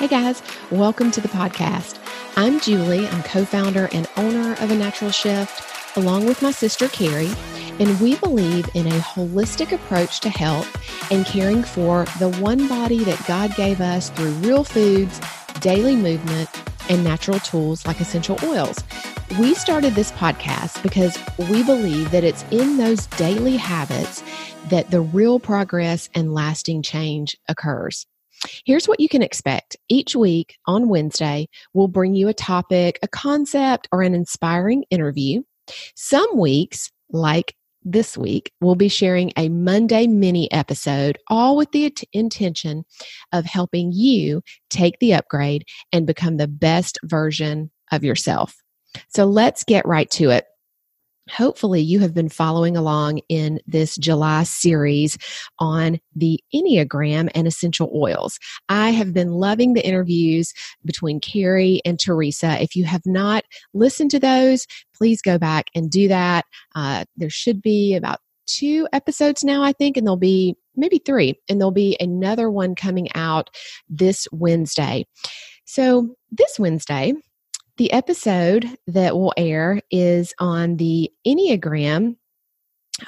Hey guys, welcome to the podcast. I'm Julie. I'm co founder and owner of A Natural Shift, along with my sister Kari. And we believe in a holistic approach to health and caring for the one body that God gave us through real foods, daily movement, and natural tools like essential oils. We started this podcast because we believe that it's in those daily habits that the real progress and lasting change occurs. Here's what you can expect. Each week on Wednesday, we'll bring you a topic, a concept, or an inspiring interview. Some weeks, like this week, we'll be sharing a Monday mini episode, all with the intention of helping you take the upgrade and become the best version of yourself. So let's get right to it hopefully you have been following along in this July series on the Enneagram and essential oils. I have been loving the interviews between Kari and Teresa. If you have not listened to those, please go back and do that. Uh, there should be about two episodes now, I think, and there'll be maybe three, and there'll be another one coming out this Wednesday. So, this Wednesday, the episode that will air is on the Enneagram.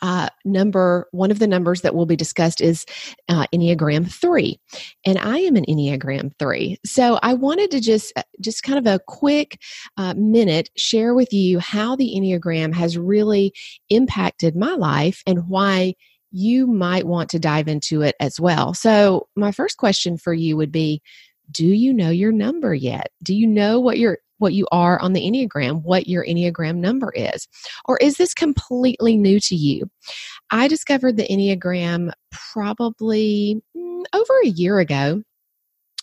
Uh, number one of the numbers that will be discussed is uh, Enneagram three, and I am an Enneagram three. So I wanted to just uh, just kind of a quick uh, minute share with you how the Enneagram has really impacted my life and why you might want to dive into it as well. So my first question for you would be do you know your number yet? Do you know what your what you are on the Enneagram, what your Enneagram number is? Or is this completely new to you? I discovered the Enneagram probably mm, over a year ago,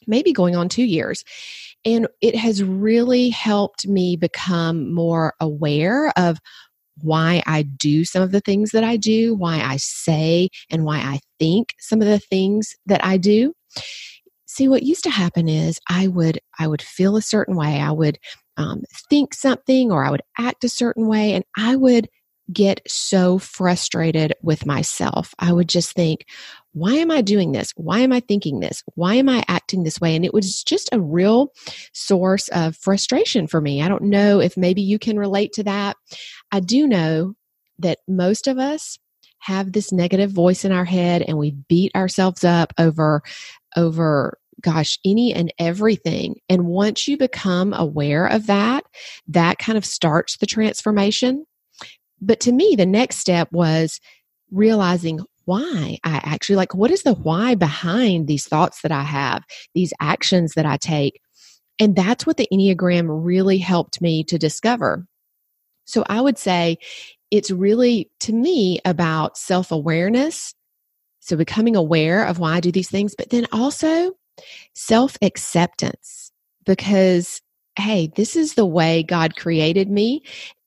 maybe going on two years. And it has really helped me become more aware of why I do some of the things that I do, why I say and why I think some of the things that I do see what used to happen is i would i would feel a certain way. I would um, think something or i would act a certain way and i would get so frustrated with myself. I would just think why am i doing this? Why am i thinking this? Why am i acting this way? And it was just a real source of frustration for me. I don't know if maybe you can relate to that. I do know that most of us have this negative voice in our head and we beat ourselves up over over gosh, any and everything. And once you become aware of that, that kind of starts the transformation. But to me, the next step was realizing why I actually like what is the why behind these thoughts that I have, these actions that I take. And that's what the Enneagram really helped me to discover. So I would say it's really, to me, about self awareness. So becoming aware of why I do these things, but then also self acceptance because, hey, this is the way God created me.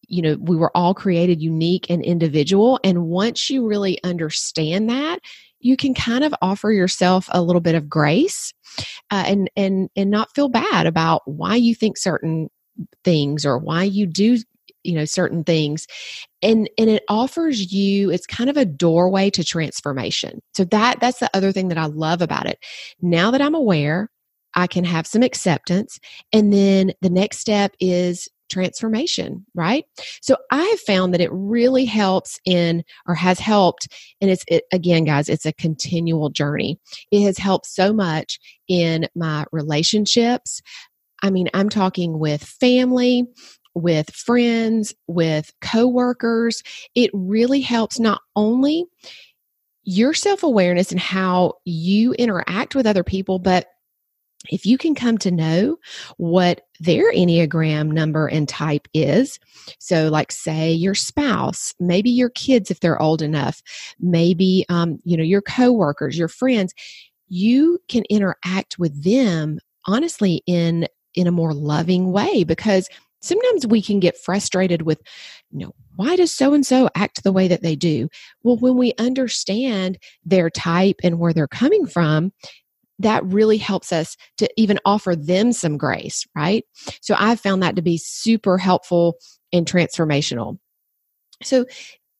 You know, we were all created unique and individual. And once you really understand that, you can kind of offer yourself a little bit of grace uh, and and and not feel bad about why you think certain things or why you do you know certain things and and it offers you it's kind of a doorway to transformation. So that that's the other thing that i love about it. Now that i'm aware i can have some acceptance and then the next step is transformation right? So i have found that it really helps in or has helped and it's it, again guys it's a continual journey. It has helped so much in my relationships. I mean, I'm talking with family, with friends, with coworkers. It really helps not only your self awareness and how you interact with other people, but if you can come to know what their Enneagram number and type is, so like say your spouse, maybe your kids if they're old enough, maybe um, you know your coworkers, your friends, you can interact with them honestly in in a more loving way because sometimes we can get frustrated with you know why does so and so act the way that they do? Well when we understand their type and where they're coming from that really helps us to even offer them some grace right? So i've found that to be super helpful and transformational. So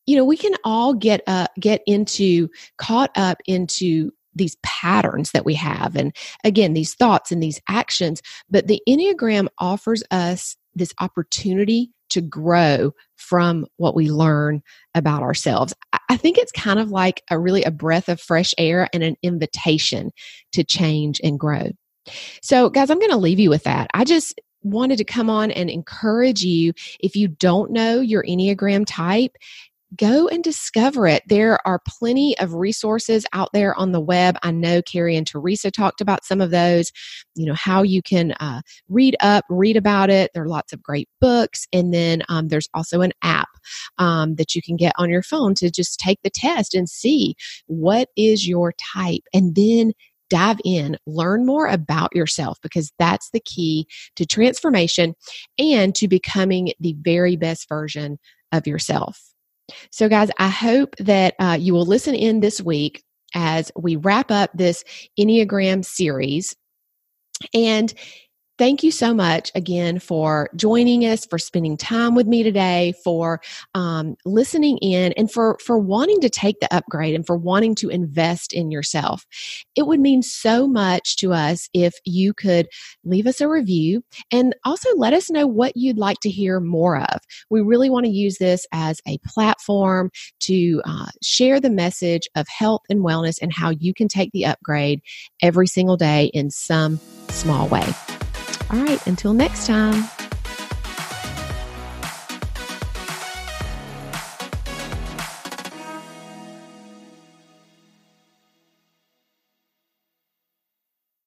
you know we can all get uh get into caught up into these patterns that we have and again these thoughts and these actions but the enneagram offers us this opportunity to grow from what we learn about ourselves. I think it's kind of like a really a breath of fresh air and an invitation to change and grow. So guys i'm going to leave you with that. I just wanted to come on and encourage you. If you don't know your enneagram type go and discover it. There are plenty of resources out there on the web. I know Kari and Teresa talked about some of those, you know, how you can uh, read up, read about it. There are lots of great books. And then um, there's also an app um, that you can get on your phone to just take the test and see what is your type. And then dive in, learn more about yourself because that's the key to transformation and to becoming the very best version of yourself. So, guys, I hope that uh, you will listen in this week as we wrap up this Enneagram series. And thank you so much again for joining us for spending time with me today for um, listening in and for for wanting to take the upgrade and for wanting to invest in yourself. It would mean so much to us if you could leave us a review and also let us know what you'd like to hear more of. We really want to use this as a platform to uh, share the message of health and wellness and how you can take the upgrade every single day in some small way all right, until next time.